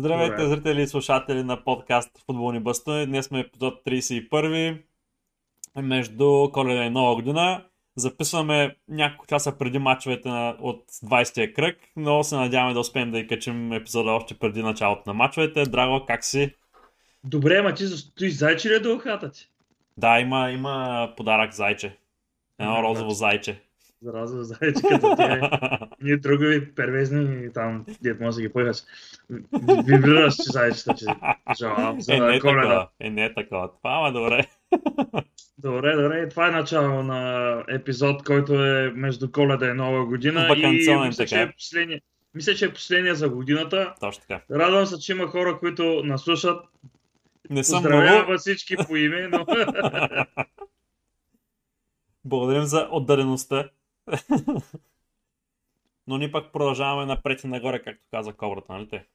Здравейте, Добре. зрители и слушатели на подкаст Футболни бастуни. Днес сме епизод 31 между Коледа и Нова година. Записваме няколко часа преди мачовете на, от 20-я кръг, но се надяваме да успеем да и качим епизода още преди началото на мачовете. Драго, как си? Добре, ама ти стоиш зайче ли е до ухата ти? Да, има, има подарък зайче. Едно Ага, розово значи. зайче. За разлика зайче, като ти е. Ние други первезни там, дет може да ги пъхаш. Вибрираш, че зайчета, че желавам за е, не е коледа. Е, не е такова. Това, ама добре. Добре, добре. Това е начало на епизод, който е между коледа и нова година. Ваканционен, и мисля, че така. е последния. Мисля, че е последния за годината. Точно така. Радвам се, че има хора, които наслушат. Не съм Поздравявам много. всички по име, но Благодарим за отдалеността. Но ние пък продължаваме напред и нагоре, както каза кобрата, нали те?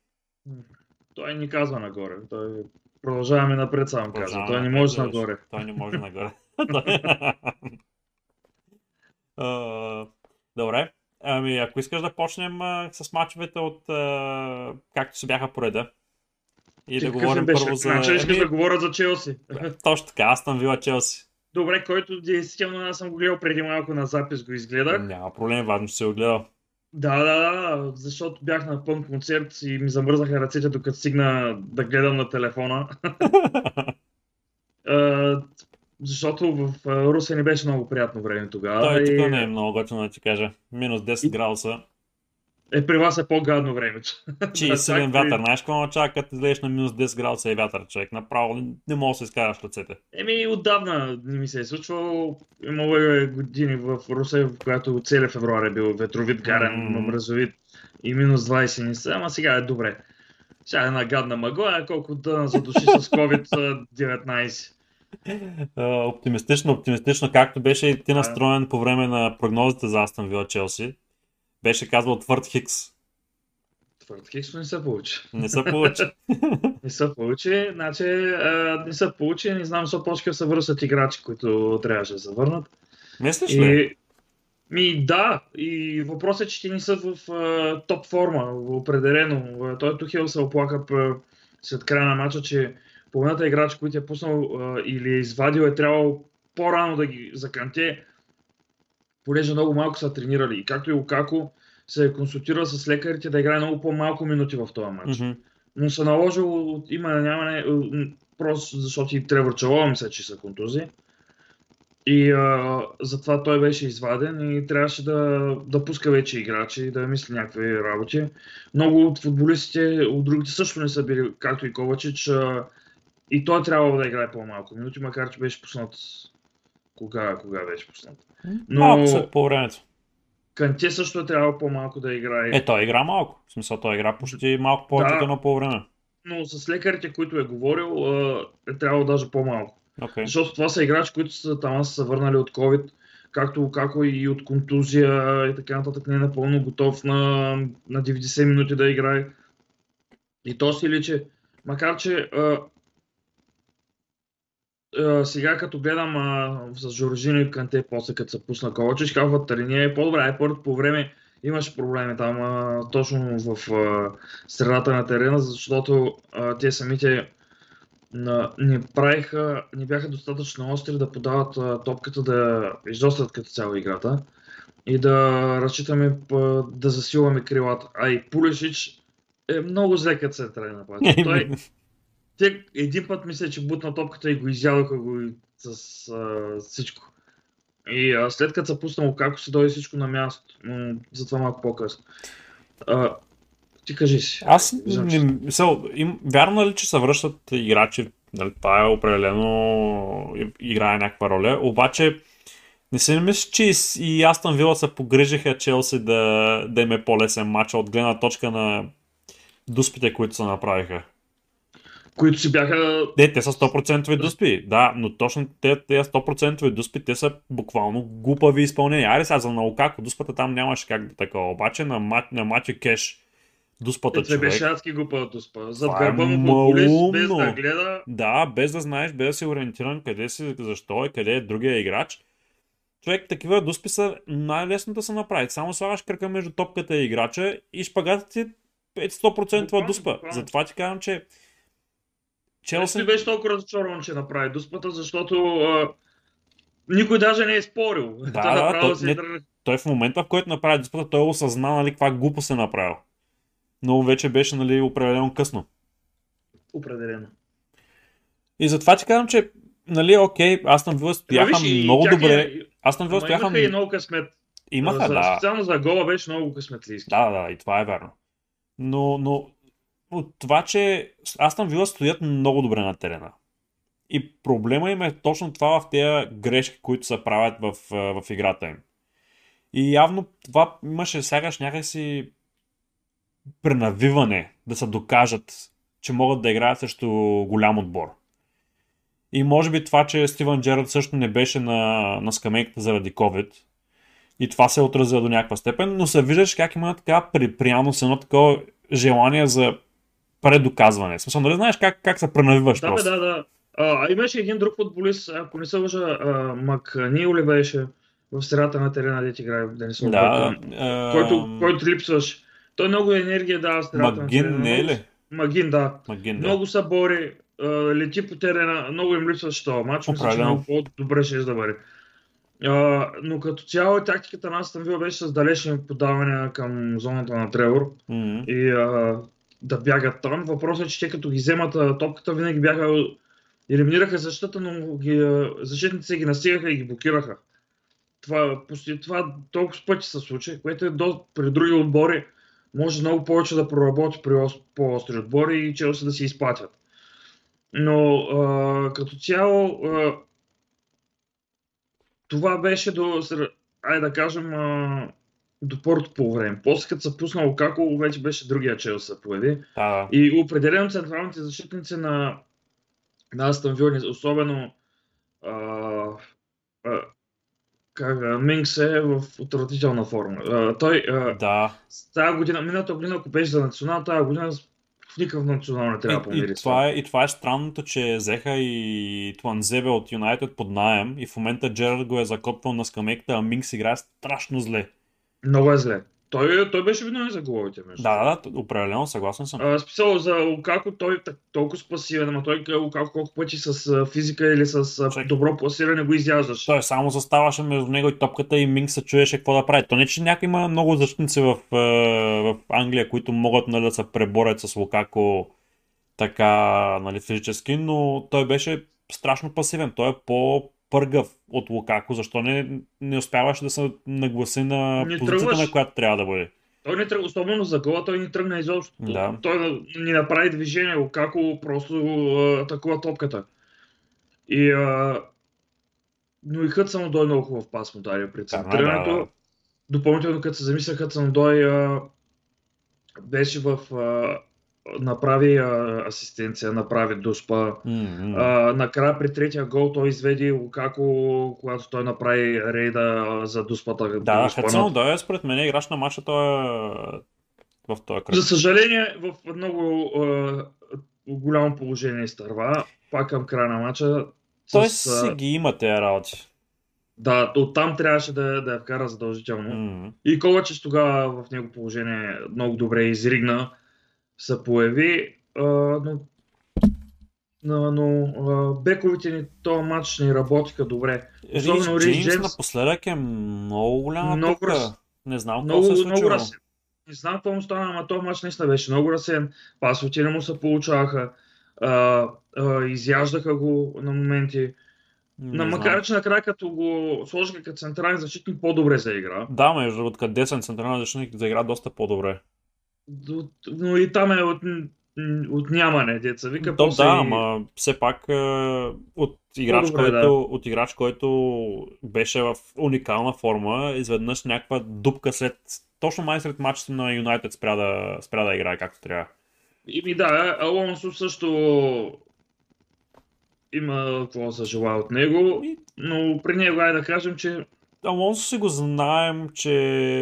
той ни казва нагоре. Той продължаваме напред, само казва. Той не напред, може да, нагоре. Той не може нагоре. А, Добре. Ами, ако искаш да почнем а, с мачовете от а, както се бяха по реда. И Ти да говорим беше? първо за... Значи Еми, да говоря за Челси. Точно така, аз съм Вила Челси. Добре, който действително аз съм го гледал преди малко на запис, го изгледах. Няма проблем, важно, че се огледал. Да, да, да, защото бях на пълн концерт и ми замръзнаха ръцете, докато стигна да гледам на телефона. Защото в Русе не беше много приятно време тогава. Той и... тук не е много готино да ти кажа. Минус 10 градуса. Е, при вас е по-гадно времето. Чи Да, силен вятър. Знаеш какво означава, като излезеш на минус 10 градуса и вятър, човек? Направо не можеш да се изкараш ръцете. Еми, отдавна не ми се е случвало. Имало е години в Русе, в която целият февруари е бил ветровит, гарен, Мгм. мразовит и минус 20 не са, ама сега е добре. Сега е една гадна мъгла, а колко да задуши с COVID-19. А, оптимистично, оптимистично, както беше и ти настроен по време на прогнозите за Астон Вила Челси. Беше казал твърд Хикс. Твърд Хикс не се получи. Не се получи. Не се получи, значи а, не се получи, не знам защо да се връщат играчи, които трябваше да се върнат. Мислиш ли? И, ми да, и въпросът е, че ти не са в а, топ форма, определено. Той Тухел се оплака п- след края на матча, че половината играч, които е пуснал а, или е извадил, е трябвало по-рано да ги заканте, понеже много малко са тренирали. И както и Лукако се е консултирал с лекарите да играе много по-малко минути в този матч. Мгм. Но се наложил от има нямане, просто защото и Тревор Чалова мисля, че са контузии. И а, затова той беше изваден и трябваше да, да пуска вече играчи и да мисли някакви работи. Много от футболистите, от другите също не са били, както и Ковачич. А, и той трябвало да играе по-малко минути, макар че беше пуснат. Кога, кога беше пуснат? Но- Малко след по времето. Канте също е трябвало по-малко да играе. Е, той игра малко. В смисъл, той игра почти малко повече Да. едно по време. Но с лекарите, които е говорил, е трябвало даже по-малко. Окей. Защото това са играчи, които са там са се върнали от COVID, както како и от контузия и така нататък, не е напълно готов на, на 90 минути да играе. И то си личи. Макар, че а, сега като гледам а, с Жоржино и Канте, после като се пусна Ковачич, казват, Тариния е по-добре, е първо по време имаше проблеми там, а, точно в а, средата на терена, защото а, те самите на, не правиха, не бяха достатъчно остри да подават а, топката да изострят като цяло играта и да разчитаме да засилваме крилата. А и Пулешич е много зле като централен напад. Той те един път мисля, че бутна топката и го изядоха го и с а, всичко. И а, след като се пуснал како се дойде всичко на място, но затова малко по-късно. А, ти кажи си. Аз не, мисъл, им, вярно е ли, че се връщат играчи, нали, това е определено играе някаква роля, обаче не си мисля, че и Астон Вила се погрижиха Челси да, да им е по-лесен матч от гледна точка на дуспите, които се направиха. Които си бяха Не, те са 100% дуспи, да, но точно те, те 100% дуспи, те са буквално глупави изпълнения. Айде сега за на Лукако, дуспата там нямаше как да такова, обаче на, мат, на матча Кеш, дуспата Те беше човек. адски глупа да спа. Зад Това е гърба му футболист, без да гледа. Да, без да знаеш, без да си ориентиран къде си, защо и къде е другия играч. Човек, такива дуспи са най-лесно да се направи. Само слагаш кръка между топката и играча и шпагатът ти 100% Буквално, дуспа. буквално. Затова ти казвам, че Челси Челси... беше толкова разочарован, че направи дуспата, защото а, никой даже не е спорил. Да, да, той- се не-. Той в момента, в който направи дуспата, той осъзна, нали, каква глупост е направил. Но вече беше, нали, определено късно. Определено. И затова ти казвам, че, нали, окей, Астон Вила стояха Ама виж, много тях е- добре. Астон Вила Ама стояха... имаха и много късмет. Имаха, за, да. Специално за гола беше много късметлийски. Да, да, и това е вярно. Но, но от това, че Астон Вила стоят много добре на терена. И проблема им е точно това в тези грешки, които се правят в, в играта им. И явно това имаше сягаш някакси пренавиване да се докажат, че могат да играят срещу голям отбор. И може би това, че Стивън Джерард също не беше на, на скамейката заради COVID, и това се отразило до някаква степен, но се виждаш как има така припряност, едно такова желание за предоказване. В смисъл, нали знаеш как, как се пренавиваш Да, просто? да, да. А, имаше един друг футболист, ако не се лъжа, а, Макнил ли беше в средата на терена, де ти играе, да не се Да. ем, който, който липсваш. Той много енергия дава в средата на Магин терена. не е Много- ли? Магин, да. Магин, да. Много са бори, лети по терена, много им липсваше този матч. Мисля, че много по-добре ще да бъде. Но като цяло тактиката на Астън Вил беше с далечни подавания към зоната на Тревор М, и а, да бягат там. Въпросът е, че те като ги вземат топката, винаги бяха елиминираха защитата, но ги, защитниците ги настигаха и ги блокираха. Това, това толкова пъти се случи, което е до, при други отбори може много повече да проработи при ос- по-остри отбори и Челси да си изплатят. Но а, като цяло а, това беше до, айде да кажем, а, до първото по време. После като се пусна Лукако, вече беше другия Челси се появи. Да. И определено централните защитници на, на Астън Вил, особено а, а, как, а, Минкс е в отвратителна форма. А, той а, Да. тази година, миналата година, ако беше за национал, тази година в никакъв национал не трябва да И, и, помири. това е, и това е странното, че взеха и Туанзебе от Юнайтед под найем и в момента Джерард го е закотвал на скамейката, а Минкс играе страшно зле. Много е зле. Той, той беше виновен за головите, между Да, да, да, определено, съгласен съм. А, списал за Лукако, той е толкова спасивен, ама той Лукако колко пъти с а, физика или с а, Чак. добро пласиране го изяждаш. Той само заставаше между него и топката и Минкс се чуеше какво да прави. То не, че някой има много защитници в, в Англия, които могат нали, да се преборят с Лукако така нали, физически, но той беше страшно пасивен. Той е по-пъргав от Лукако. Защо не, не успяваше да се нагласи на Не позицията, тръгваш. на която трябва да бъде? Той не тръгна, особено за гола, той не тръгна изобщо. Да. Той ни направи движение, Лукако просто атакува топката. И, а, но и Хътсън Дой много хубав пас му даде при е, центрирането. да, да. Допълнително, като се замисля, Хътсън Дой а, беше в... А, направи а, асистенция, направи дуспа. М-м. А, накрая при третия гол той изведи Лукако, когато той направи рейда за дуспата. Да, Хътсън над- да е според мен играч на матча, той е в този кръг. За съжаление, в много а, голямо положение изтърва. Пак към края на матча. Той с, си ги има тези работи. да, оттам трябваше да, да я вкара задължително. М. И Ковачич тогава в него положение много добре изригна, се появи, а, но, но, но а, бековите ни този матч не работиха добре. Особено Рис Рис Джеймс Джеймс. напоследък е много голяма Много тука. раз- Не знам какво Много, се е много разсен. Не знам какво му стана, ама този матч наистина беше много разсен. Пасовете не му се получаваха. А, а, изяждаха го на моменти. Не На, макар че накрая като го сложиха като централен защитник по-добре за игра. Да, между другото, като десен централен защитник заигра доста по-добре. Но и там е от, от нямане, деца. Вика, То после да, ама все пак е, от играч, По-добре, който, да. от играч, който беше в уникална форма, изведнъж някаква дупка след, точно май след матчите на Юнайтед спря да, спря да играе както трябва. И ми да, Алонсо също има какво да се желая от него, но при него айде да кажем, че Алонсо си го знаем, че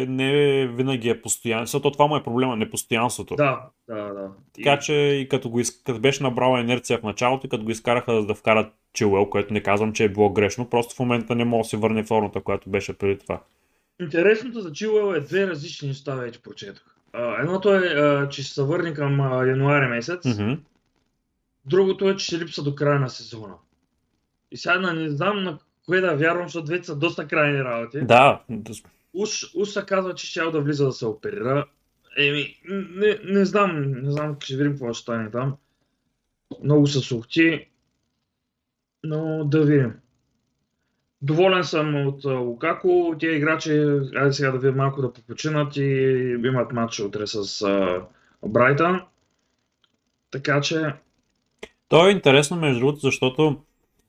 не винаги е постоянен. Защото това му е проблема, непостоянството. да, да, да. Така че и като, го из... като беше набрала инерция в началото, и като го изкараха за да вкарат Чилуел, което не казвам, че е било грешно, просто в момента не мога да си върне формата, която беше преди това. Интересното за Чилуел е две различни неща, вече прочетох. едното е, че ще се върне към а, януари месец, Мгм. другото е, че ще липса до края на сезона. И сега не знам на кое да вярвам, защото двете са доста крайни работи. Да, Уж, уж се казва, че ще да влиза да се оперира. Еми, не, не знам, не знам, ще видим какво ще стане там. Много са сухти, но да видим. Доволен съм от Лукако. Тия играчи, айде сега да видим малко да попочинат и имат матч утре с Брайтън. Така че, То е интересно, между другото, защото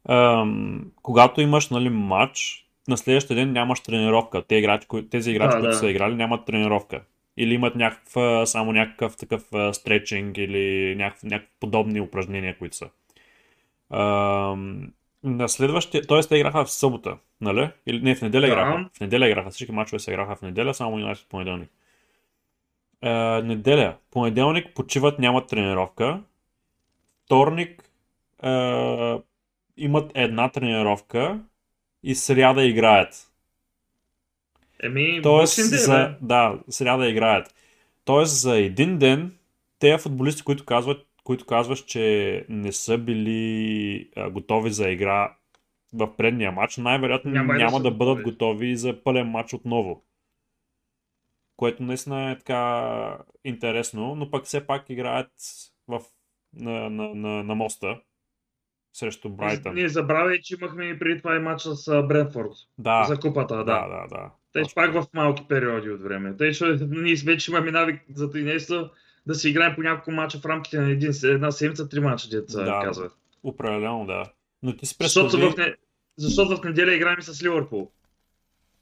ам, когато имаш нали, матч, на следващия ден нямаш тренировка. Те играчи, тези играчи, Да, които да. са играли, нямат тренировка. Или имат някаква, само някакъв такъв а, стретчинг или някакъв, някакви подобни упражнения, които са. Ам, на следващия, т.е. те играха в събота, нали? Или не, в неделя Да. играха. В неделя играха. Всички мачове се играха в неделя, само Юнайтед понеделник. А, неделя. Понеделник почиват, нямат тренировка. Вторник а, имат една тренировка и сряда играят. еми, Тоест, Day, за, бе. да, сряда играят. Тоест, за един ден, тези футболисти, които казват, които казваш, че не са били а, готови за игра в предния матч, най-вероятно Няма няма, да да бъдат готови. готови за пълен матч отново. Което наистина е така интересно, но пък все пак играят в, на, на, на, на моста срещу Брайтън. Ние забравяй, че имахме и преди това и матч с а, Брентфорд. Да, За купата, да. да, да, да. Те пак в малки периоди от време. Тъй, защото ние вече имаме навик за нещо да си играем по няколко мача в рамките на един, една седмица, три мача, деца Да. казват. Определено, да. Но ти си Защото, представи... в не... защото в неделя играем с Ливърпул.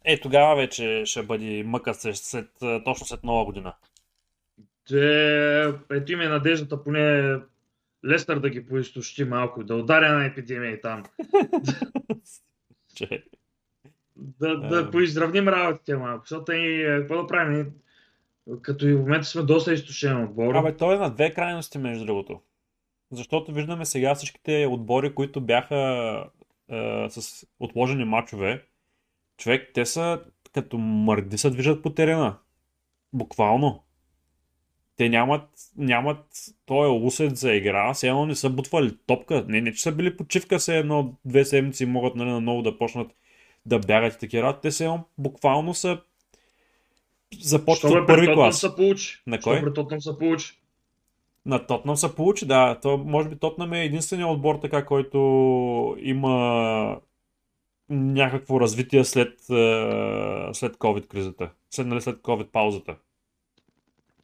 Е, тогава вече ще бъде мъка след, след, точно след нова година. Те, ето им е надеждата поне Лестър да ги поизтощи малко, да ударя на епидемия и там. Да, Да. поизравним работите малко, защото и е, какво да правим? Като и в момента сме доста изтощен отбор. Абе, той е на две крайности, между другото. Защото виждаме сега всичките отбори, които бяха е, с отложени матчове. Човек, те са като мърди се движат по терена. Буквално. Те нямат, нямат този усет за игра, все едно не са бутвали топка. Не, не че са били почивка, се едно две седмици и могат нали, наново да почнат да бягат и такива. Те се едно буквално са започват от първи клас. се получи? На кой? пред Тотнъм се получи? На Тотнам се получи, да. То, може би Тотнам е единственият отбор, така, който има някакво развитие след, е, след COVID кризата. След, нали, след COVID паузата.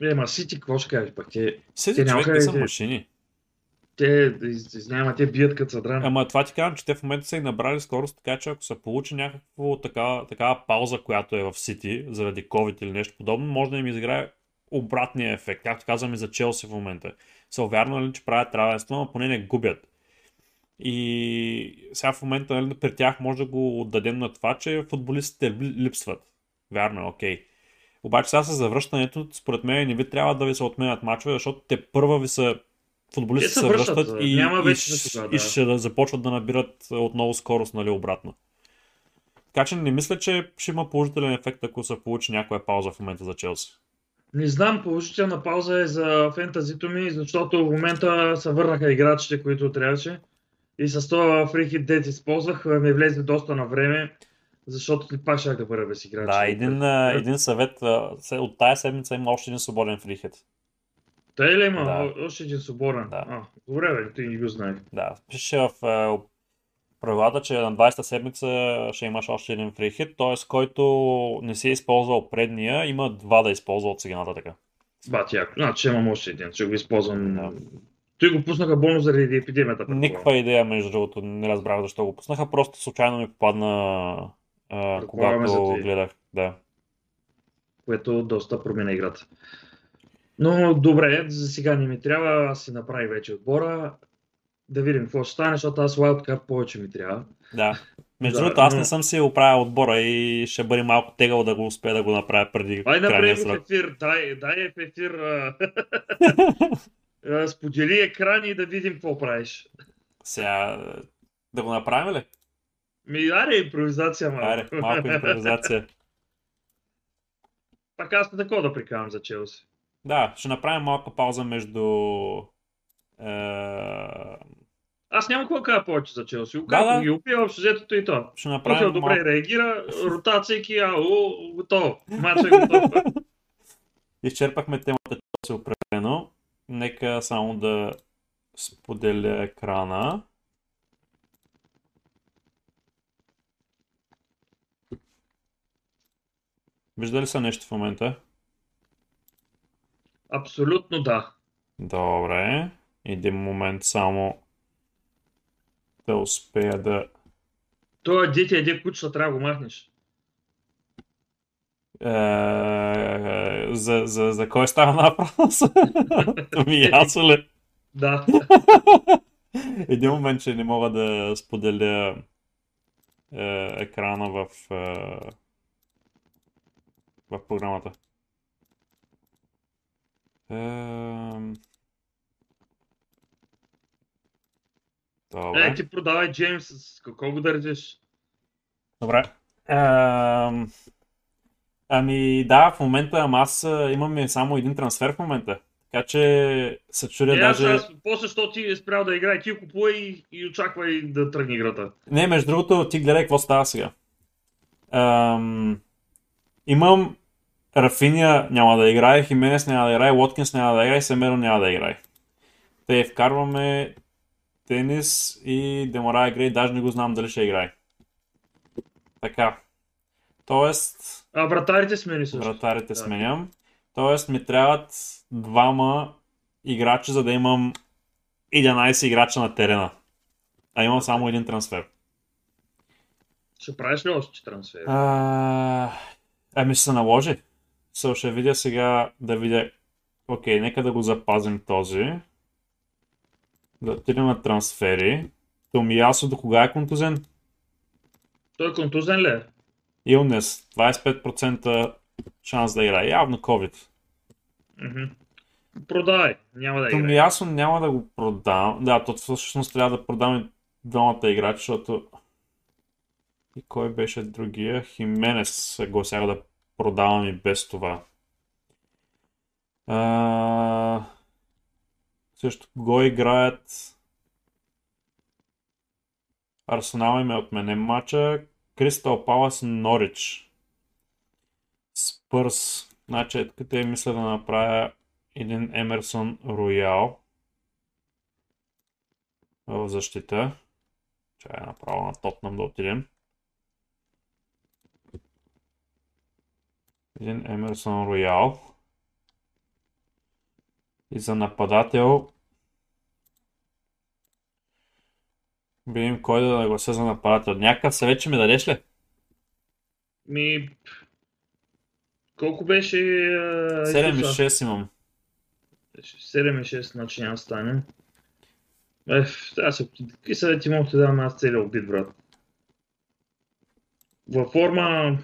Е, ма Сити, какво ще кажеш пак? Те, Сити Те човек не са машини. те, из- те бият като са драни. Ама това ти казвам, че те в момента са и набрали скорост, така че ако се получи някаква такава, такава пауза, която е в Сити, заради COVID или нещо подобно, може да им изиграе обратния ефект. Както казвам и за Челси в момента. Са уверено ли, че правят равенство, но поне не губят. И сега в момента нали, при тях може да го отдадем на това, че футболистите ли- липсват. Вярно, е, окей. Обаче сега с завръщането, според мен не ви трябва да ви се отменят мачове, защото те първа ви са футболистите Те се се връщат, връщат и, няма и, вече и да. ще да започват да набират отново скорост нали, обратно. Така че не мисля, че ще има положителен ефект, ако се получи някоя пауза в момента за Челси. Не знам, положителна пауза е за фентазито ми, защото в момента се върнаха играчите, които трябваше. И с това фрихит дет използвах, ми влезе доста на време, защото пак ще да бъда без играчи. Да, един, един съвет. От тая седмица има още един свободен фрихет. Тъй ли има? Да. Още един свободен. Да. А, добре, бе, ти не го знаех. Да, пише в а, правилата, че на 20-та седмица ще имаш още един фрихит, т.е. който не си е използвал предния, има два да използва от сега нататък. Бати, яко. Значи имам още един, ще го използвам. Да. Той го пуснаха болно заради епидемията. Никаква идея, между другото, не разбрах защо го пуснаха, просто случайно ми попадна а, когато гледах. Да. което доста променя играта. Но добре, за сега не ми трябва, аз си направи вече отбора. Да видим какво ще стане, защото аз Wildcard повече ми трябва. Да. Между Да, другото, аз но- не съм си оправил отбора и ще бъде малко тегъл да го успея да го направя преди Ай, крайния в срок. ефир, дай, дай в ефир. Сподели екран и да видим какво правиш. Сега да го направим ли? Ми, аре, импровизация малко. Айде, малко импровизация. Пак аз такова да прикарам за Челси. Да, ще направим малка пауза между... Е... Аз няма какво кажа повече за Челси. Да, Да, да. ги опива в сюжетото и то. Ще Тухел направим добре малко... реагира, ротацийки, ало, готово. Матчът е готов. Изчерпахме темата Челси определено. Нека само да споделя екрана. Вижда ли са нещо в момента? Абсолютно да. Добре. Един момент само да успея да... Той е дете, еде кучета, трябва да го махнеш. Е, за, за, за кой става въпрос? Ми ясно ли? Да. Един момент, че не мога да споделя е, екрана в, е, в програмата. Е, Добре. Е, ти продавай Джеймс, с какво го държиш? Добре. Ам, ами да, в момента, ама аз а, имаме само един трансфер в момента. Така че се чудя Е, даже... аз, после, що ти е спрял да играе, ти купувай и, и очаквай да тръгне играта. Не, между другото, ти гледай какво става сега. Ам, имам Рафиния няма да играе, Хименес няма да играе, Уоткинс няма да играе, Семеро няма да играе. Те вкарваме Тенис и Деморая Грей, даже не го знам дали ще играе. Така. Тоест, А вратарите смени също. вратарите Да. сменям. Тоест ми трябват двама играчи, за да имам 11 играча на терена. А имам само един трансфер. Ще правиш ли още трансфер? А, ами ще се наложи. So, ще видя сега да видя. Окей, нека да го запазим този. Да отидем на трансфери. Томиясо до кога е контузен? Той е контузен ли? е? Илнес. 25% шанс да играе. Явно COVID. Мгм. Продавай, няма да играе. Томиясо няма да го продам. Да, то всъщност трябва да продам и двамата играчи, защото... И кой беше другия? Хименес се гласява да продавам и без това. А... Също го играят... Арсенал им е отменен матча. Кристал Палас Норич. Спърс. Значи, къде мисля да направя един Емерсон Роял в защита. Чай направо на Тотнам да отидем. Един Емерсон Роял. И за нападател видим кой да наглася за нападател. Някакъв съвет ще ми дадеш ли? Ми... Колко беше... а, 7 и Исуса? 6 имам. 7 и 6, значи няма стане. Е, аз. Какви съвети мога да дам аз целия обид, брат? Във форма...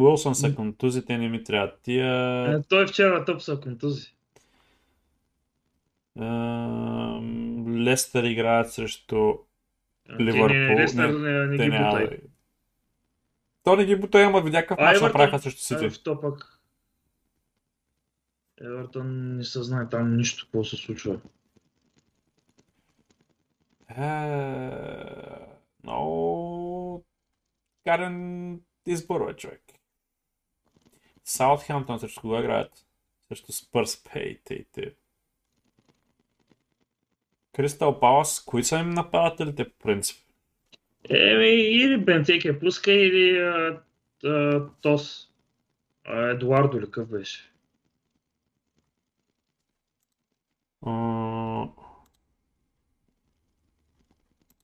Уилсън са контузите, не ми трябва. Тия... Е, той вчера тъпса контузи. Ам, Лестър играят срещу Ливърпул, Не, Лестър не, не, те ги бутай. То не ги бута, ама видя какъв мач направиха срещу Сити. Е, то пък... Евертън не се знае там нищо какво се случва. Е, Много карен избор, бе, човек. Саутхемптън срещу кога играят? Срещу Спърс, пей, тей, те. Кристал Палас, кои са им нападателите по принцип? Еми, или Бентеке пуска, или а, а, Тос. А, Едуардо ли какъв беше? М,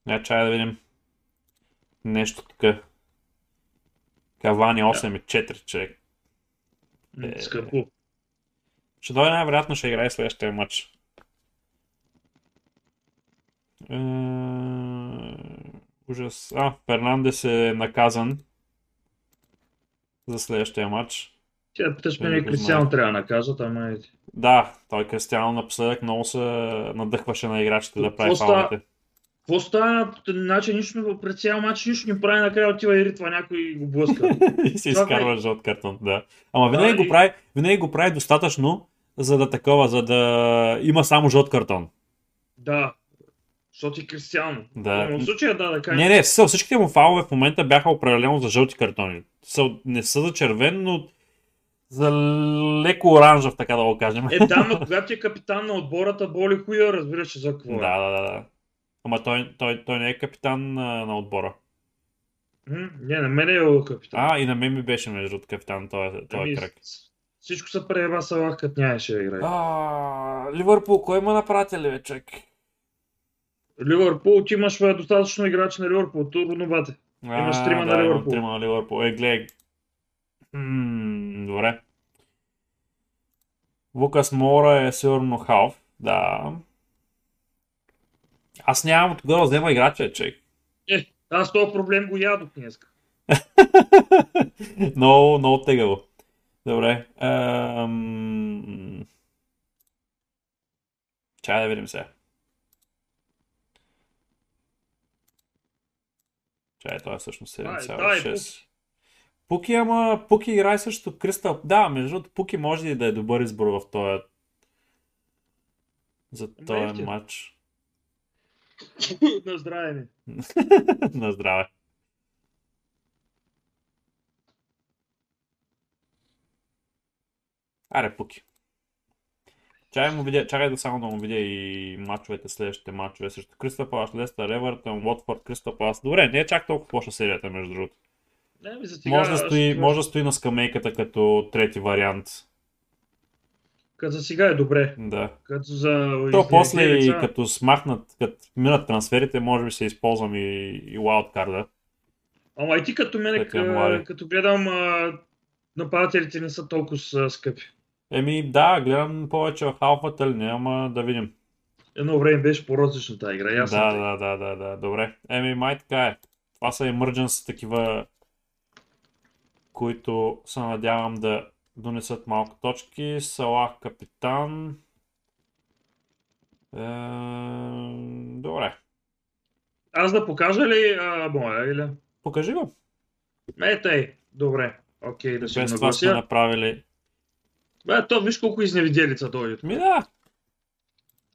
Не, чай да видим. Нещо тук. Кавани 8 и 4 човек. Е. Скъпо. Ще дойде най-вероятно ще играе следващия матч. Е, Ужас. А, Фернандес е наказан за следващия матч. Тя питаш Не мен го Кристиано трябва да накажат, ама е... Да, той Кристиано напоследък много се надъхваше на играчите да прави фалите. Какво става? Значи нищо, пред цял матч нищо не прави, накрая отива и ритва някой и го блъска. и си изкарва прави. жълт картон, да. Ама винаги, Да, го прави, винаги го прави достатъчно, за да такова, за да има само жълт картон. да. Защото е Кристиано. Да. Но в случая да, да кажем. Не, не, са, всичките му фалове в момента бяха определено за жълти картони. Са, не са за червен, но за леко оранжев, така да го кажем. Е, да, но когато е капитан на отбората, боли хуя, разбираш за какво е. Да, да, да, да. Ама той, той, той не е капитан а, на отбора. М, Не, на мен е капитан. А, и на мен ми беше между другото капитан този, този Ами, кръг. с- Всичко се преба Салах, като нямаше да играе. А, Ливърпул, кой има напратили, бе, човек? Ливърпул, ти имаш бе, достатъчно играч на Ливърпул, трудно бате. Имаш трима на да, имам Ливърпул. Трима на Ливърпул. Е, гледай. М, добре. Лукас Мора е сигурно халф. Да. Аз нямам от кога да взема играча, човек. Е, аз този проблем го ядох днес. много, много тегаво. Добре. Ам... Чай да видим сега. Чай, това е всъщност Давай, 7,6. Пуки, ама Пуки играе също Кристал. Да, между другото, Пуки може и да е добър избор в този за този матч. на здраве ми. На здраве. Аре, Пуки. Чакай, му видя, чакай да само да му видя и мачовете, следващите мачове срещу Кристал Палас, Лестър, Евертън, Уотфорд, Кристал Палас. Добре, не е чак толкова лоша серията, между другото. Не, ми за Може да, стои, ще- може да стои на скамейката като трети вариант. Като за сега е добре. Да. Като за... То после, и като смахнат, като минат трансферите, може би се използвам и, и wildcard Ама и ти като мен, като гледам, а, нападателите не са толкова скъпи. Еми да, гледам повече в алфата ли ама да видим. Едно време беше по-различна тази игра. Ясно. Да, да, да, да, да, добре. Еми май така е. Това са emergence такива, които се надявам да донесат малко точки. Салах капитан. Е, добре. Аз да покажа ли а, моя или? Покажи го. Е, тъй. Добре. Окей, да го Без това наглася. направили. Бе, то виж колко изневиделица дойдат. Ми да.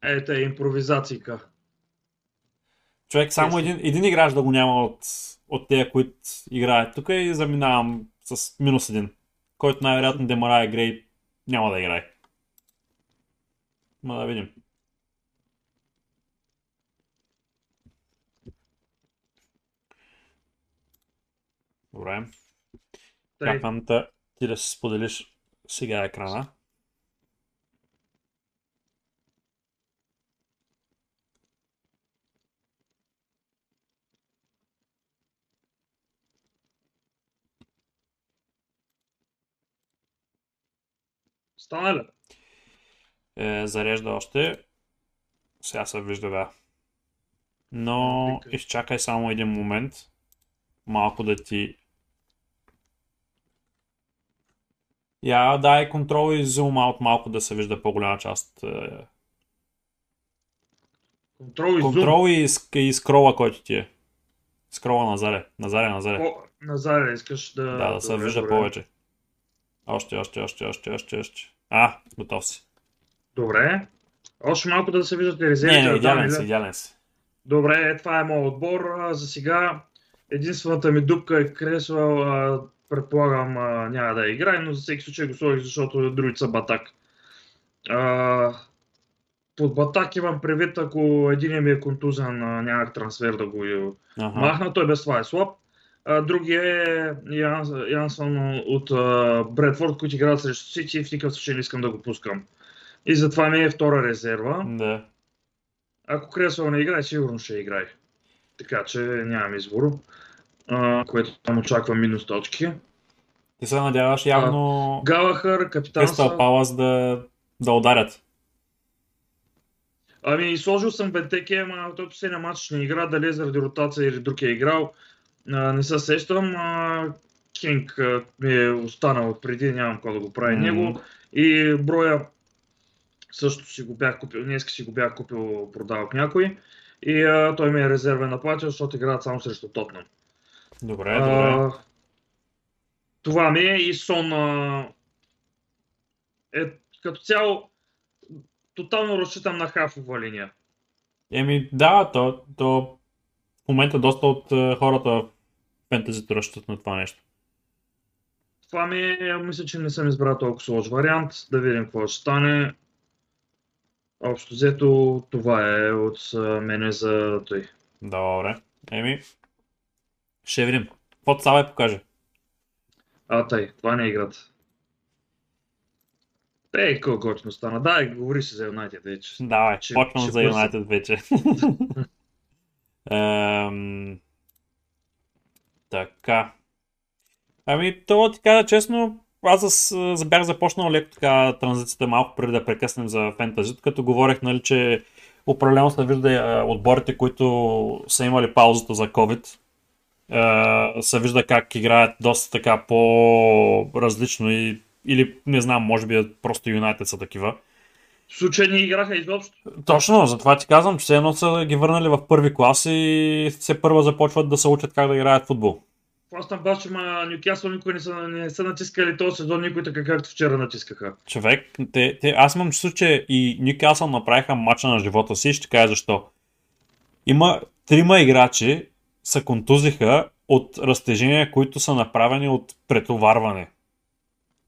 Е, тъй, импровизацийка. Човек, само един, един играч да го няма от, от тези, които играят. Тук и заминавам с минус един. Който най-вероятно Демара Грей няма да играе. Ма да видим. Добре. Чакам те ти да си споделиш сега екрана. Стана ли? Е, зарежда още. Сега се вижда, да. Но изчакай само един момент. Малко да ти... Я дай контрол и зум аут малко да се вижда по-голяма част. Е, Контрол и. Контрол и, ск- и скрола, който ти е. Скрола назаре. Назаре, назаре. По... Назаре, искаш да... Да, да се добре, вижда повече. Още, още, още, още, още, още. А, готов си. Добре. Още малко да се виждат и Не, резервите. не, да идеален дам, си, идеален си. Добре, е, това е моят отбор. За сега единствената ми дупка е Кресвел. а, Предполагам няма да играе, но за всеки случай го сложих, защото другите са батак. А, Под батак имам предвид, ако един ми е контузен, нямах трансфер да го Аха. махна, той без това е слаб. А, другия е Ян, Янсон от а, Бредфорд, които играят срещу Сити и в никакъв случай не искам да го пускам. И затова ми е втора резерва. Да. Ако Кресвел не играе, сигурно ще играе. Така че нямам избор. А, което там очаква минус точки. Ти се надяваш явно Галахър, капитан Кристал. Палас да, да ударят. Ами, сложил съм Бентеке, ама той последния матч не игра, дали е заради ротация или друг е играл. А, не се сещам. А, Кинг а, ми е останал преди, нямам какво да го прави Мгм. него. И броя също си го бях купил, днес си го бях купил, продавах някой. И а, той ми е резервен нападател, защото играят само срещу Тотнам. Добре, добре. това ми е и Сон а, е като цяло тотално разчитам на хафова линия. Еми да, то, то в момента доста от хората в фентезито разчитат на това нещо. Това ми е, мисля, че не съм избрал толкова сложен вариант. Да видим какво ще стане. Общо взето, това е от мене за той. Добре. Еми, ще видим. Какво Сава покаже? А, тъй, това не е играта. Ей, колко готино стана. Да, говори си за Юнайтед вече. Давай, ще, почвам ще за Юнайтед вече. Ем... Така. Ами, то ти кажа честно, аз за, бях започнал леко така транзицията малко преди да прекъснем за фентази, като говорех, нали, че определено се вижда отборите, които са имали паузата за COVID, се вижда как играят доста така по-различно и или не знам, може би просто Юнайтед са такива. В случай не играха изобщо. Точно, затова ти казвам, че все едно са ги върнали в първи клас и все първа започват да се учат как да играят футбол. Там баш, ма Нюкасъл никой не са, не са натискали този сезон, никой така както вчера натискаха. Човек, те, те, аз имам чувство, че и Нюкасъл направиха матча на живота си ще кажа защо. Има трима играчи са контузиха от разтежения, които са направени от претоварване.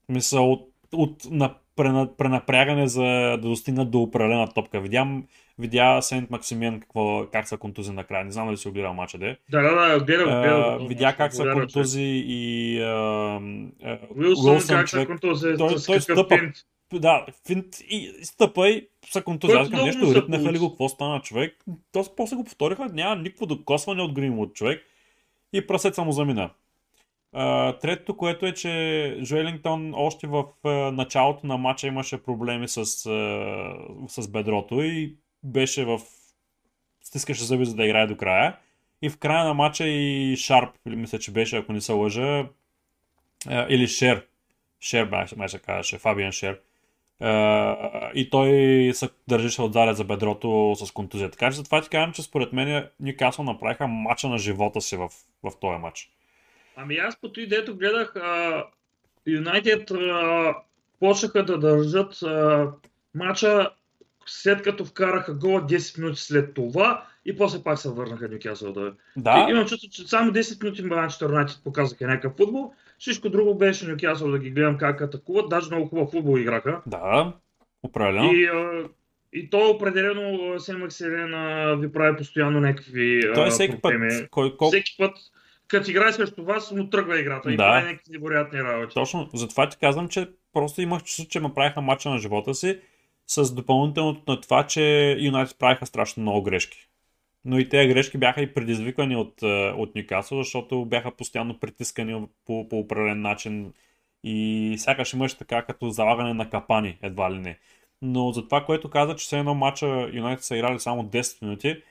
Мисля, от, от на, пренапрягане за да достигнат до определена топка. Видям, видя Сент Максимиан какво, как са контузи накрая. Не знам дали си огледал мача, де. Да, да, да, гледам, гледам. Видя как са контузи и Уилсон, как са контузи, той, той стъпа, да, финт и стъпа и са контузи. Аз нещо ритнаха ли го, какво стана човек. То после го повториха, няма никакво докосване от Гринвуд човек и прасеца му замина. Uh, третото, което е, че Жуелингтон още в началото на матча имаше проблеми с, с бедрото и беше в... стискаше зъби за да играе до края. И в края на матча и Шарп, или мисля, че беше, ако не се лъжа, или Шер, Шер май се казваше, Фабиан Шер. и той се държеше отзаря за бедрото с контузия. Така че затова ти казвам, че според мен Ньюкасъл направиха матча на живота си в, в този матч. Ами аз по той дето гледах, Юнайтед почнаха да държат а, матча след като вкараха гола 10 минути след това и после пак се върнаха Нюкасъл да... Да. И, имам чувство, че само 10 минути Манчестър Юнайтед показаха някакъв футбол. Всичко друго беше Нюкасъл да ги гледам как атакуват. Даже много хубав футбол играха. Да, определено. И, и то определено Сен Макселен ви прави постоянно някакви Той всеки проблеми. път, кой, кой... Всеки път като играе срещу вас, му тръгва играта и да. прави някакви невероятни работи. Точно, затова ти казвам, че просто имах чувство, че ме правиха мача на живота си с допълнителното на това, че Юнайтед правиха страшно много грешки. Но и тези грешки бяха и предизвикани от, е, от Ньюкасъл, защото бяха постоянно притискани по, по определен начин и сякаш имаше така като залагане на капани, едва ли не. Но за това, което каза, че все едно матча Юнайтед са играли само 10 минути,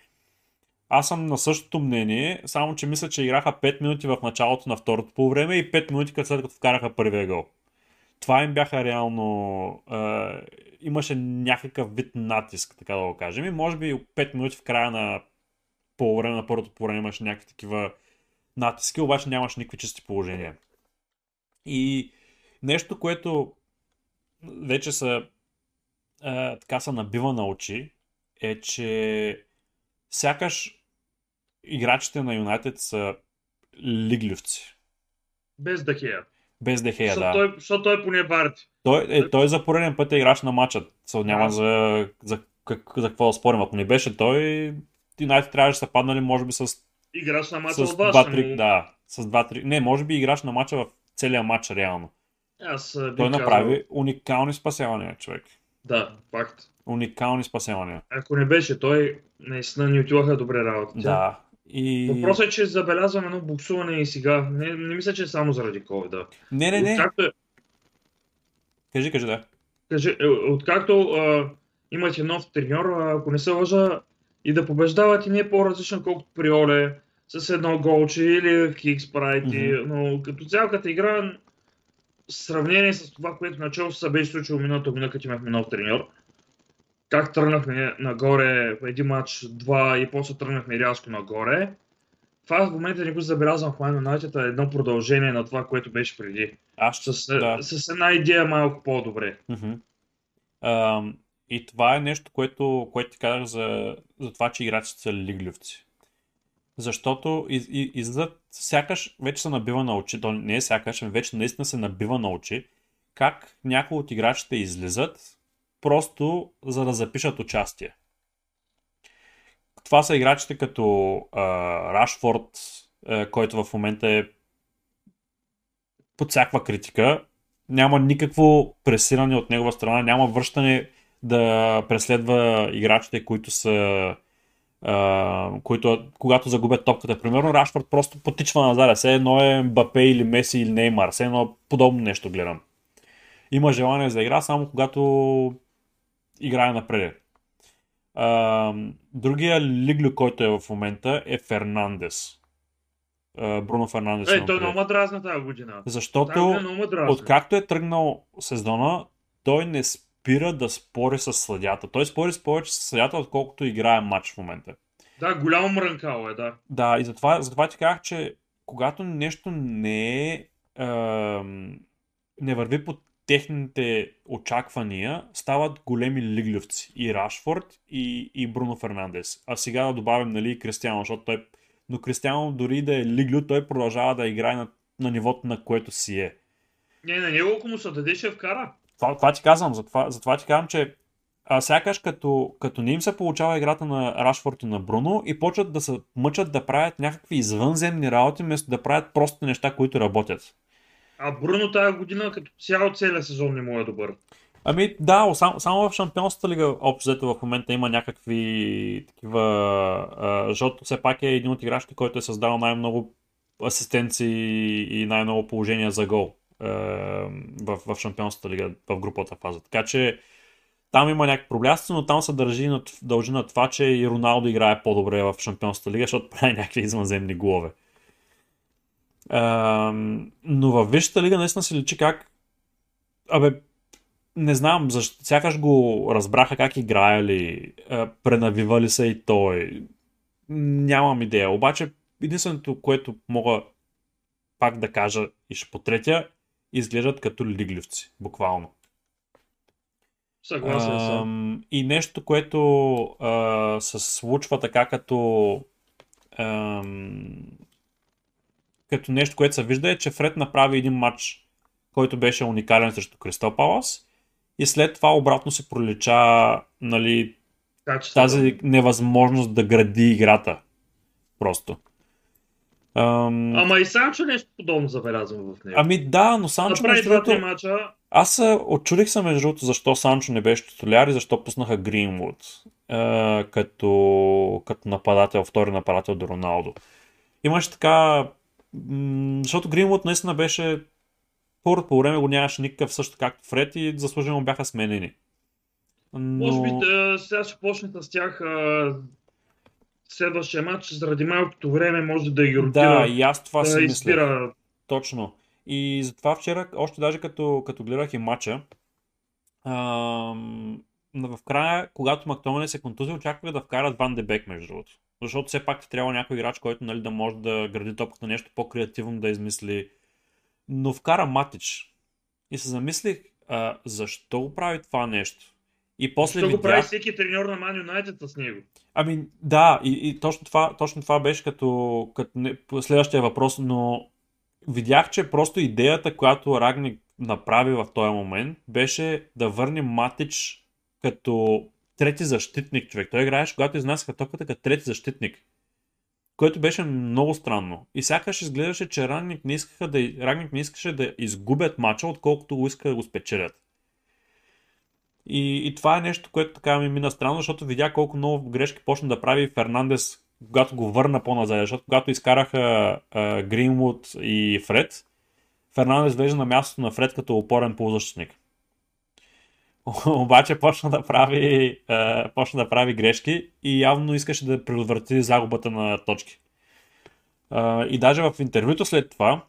аз съм на същото мнение, само че мисля, че играха 5 минути в началото на второто по време и 5 минути след като вкараха първия гол. Това им бяха реално... Е, имаше някакъв вид натиск, така да го кажем. И може би 5 минути в края на по време на първото по време имаше някакви такива натиски, обаче нямаше никакви чисти положения. И нещо, което вече са е, така са набива на очи, е, че сякаш играчите на Юнайтед са лигливци. Без Дехея. Без Дехея, да. Той, защото той поне варти. Той, е, той за пореден път е играч на матча. Со, няма да. за, за, как, за какво да спорим. Ако не беше той, Юнайтед трябваше да са паднали, може би с... Играч на матча с 2-3, но... Да, с 2-3. Не, може би играч на матча в целия матч, реално. Аз той казал... направи уникални спасявания, човек. Да, факт. Уникални спасявания. Ако не беше той, наистина ни отиваха добре работа. Да. И... Въпросът е, че забелязваме едно буксуване и сега. Не, не мисля, че е само заради COVID. Да. Не, не, не. Откакто... Е- кажи, кажи, да. Кажи, е, откакто а, имате нов треньор, ако не се лъжа, и да побеждават и не е по-различно, колкото при Оле, с едно голче или хикс правите, mm-hmm. но като цялата игра, в сравнение с това, което начало се беше случило миналото година, като имахме нов треньор, как тръгнахме нагоре един матч, два и после тръгнахме рязко нагоре. Това в момента не го забелязвам в Man United, е едно продължение на това, което беше преди. Аз С, да. с една идея малко по-добре. Ам, и това е нещо, което, което ти казах за, за това, че играчите са лигливци. Защото из, из, излизат, сякаш вече се набива на очи, то не е сякаш, ами вече наистина се набива на очи, как някои от играчите излизат просто за да запишат участие. Това са играчите като а, Рашфорд, който в момента е под всякаква критика. Няма никакво пресиране от негова страна, няма връщане да преследва играчите, които са които, когато загубят топката. Примерно Рашфорд просто потичва назад. Все едно е Мбапе или Меси или Неймар. Все едно подобно нещо гледам. Има желание за игра само когато играе напред. А, другия лиглю, който е в момента е Фернандес. А, Бруно Фернандес. Имам той предвид. много дразна тази година. Защото дразни. Откакто е тръгнал сезона, той не спира да спори с съдята. Той спори с повече с съдята, отколкото играе матч в момента. Да, голямо мрънкало е, да. Да, и затова, затова ти казах, че когато нещо не е, ем, не върви по техните очаквания, стават големи лигливци. И Рашфорд, и, и Бруно Фернандес. А сега да добавим, нали, Кристиано, защото той... Но Кристиано дори да е лиглю, той продължава да играе на, на нивото, на което си е. Не, на него ако му се даде, ще вкара. Това, това ти казвам, затова, затова ти казвам, че а, сякаш като, като не им се получава играта на Рашфорд и на Бруно и почват да се мъчат да правят някакви извънземни работи, вместо да правят простите неща, които работят. А Бруно тази година като цяло целият сезон не му е добър. Ами да, само, само в Шампионската лига общо взето в момента има някакви такива, защото все пак е един от играчите, който е създал най-много асистенции и най-много положения за гол в, в Шампионската лига в груповата фаза. Така че там има някакви проблясъци, но там се държи на, дължи на това, че и Роналдо играе по-добре в Шампионската лига, защото прави някакви извънземни голове. А, но във Висшата лига наистина се личи как Абе, не знам, защо, сякаш го разбраха как играели, а, пренавивали се и той. Нямам идея. Обаче, единственото, което мога пак да кажа и ще потретя, изглеждат като лигливци, буквално. Съгласен съм. И нещо, което а, се случва така като ам, като нещо, което се вижда е, че Фред направи един матч, който беше уникален срещу Кристал Палас и след това обратно се пролича нали, Качествено. тази невъзможност да гради играта. Просто. Ам, Ама и Санчо нещо подобно забелязвам в него. ами да, но Санчо Направи между другото, мача. аз очудих се между другото защо Санчо не беше титуляр и защо пуснаха Гринвуд е, като, като нападател, втори нападател до Роналдо. Имаше така, м- защото Гринвуд наистина беше първото по време го нямаше никакъв също както Фред и заслужено бяха сменени. Но... Може би е, сега ще почне с тях е, следващия матч, заради малкото време може да ги Да, ротира, и аз това си да мисля. изпира. Точно. И затова вчера, още даже като, като гледах и матча, ам, в края, когато Мактомане се контузи, очаквах да вкарат Ван Дебек, между другото. Защото все пак ти трябва някой играч, който нали, да може да гради топката нещо по-креативно да измисли. Но вкара Матич. И се замислих, а, защо го прави това нещо? И после Защо го прави видях... всеки треньор на Ман Юнайтед с него? Ами да, и, и точно, това, точно това беше като, като не, следващия въпрос, но видях, че просто идеята, която Рагник направи в този момент, беше да върне Матич като трети защитник, човек. Той играеше, когато изнасяха топката като трети защитник. Което беше много странно. И сякаш изглеждаше, че Рагник не, искаха да, Рагник не искаше да изгубят мача, отколкото го иска да го спечелят. И, и това е нещо, което така ми мина странно, защото видя колко много грешки почна да прави Фернандес, когато го върна по-назад, защото когато изкараха Гринвуд и Фред, Фернандес влезе на мястото на Фред като опорен полузащитник. Обаче почна да прави, а, почна да прави грешки и явно искаше да предотврати загубата на точки. А, и даже в интервюто след това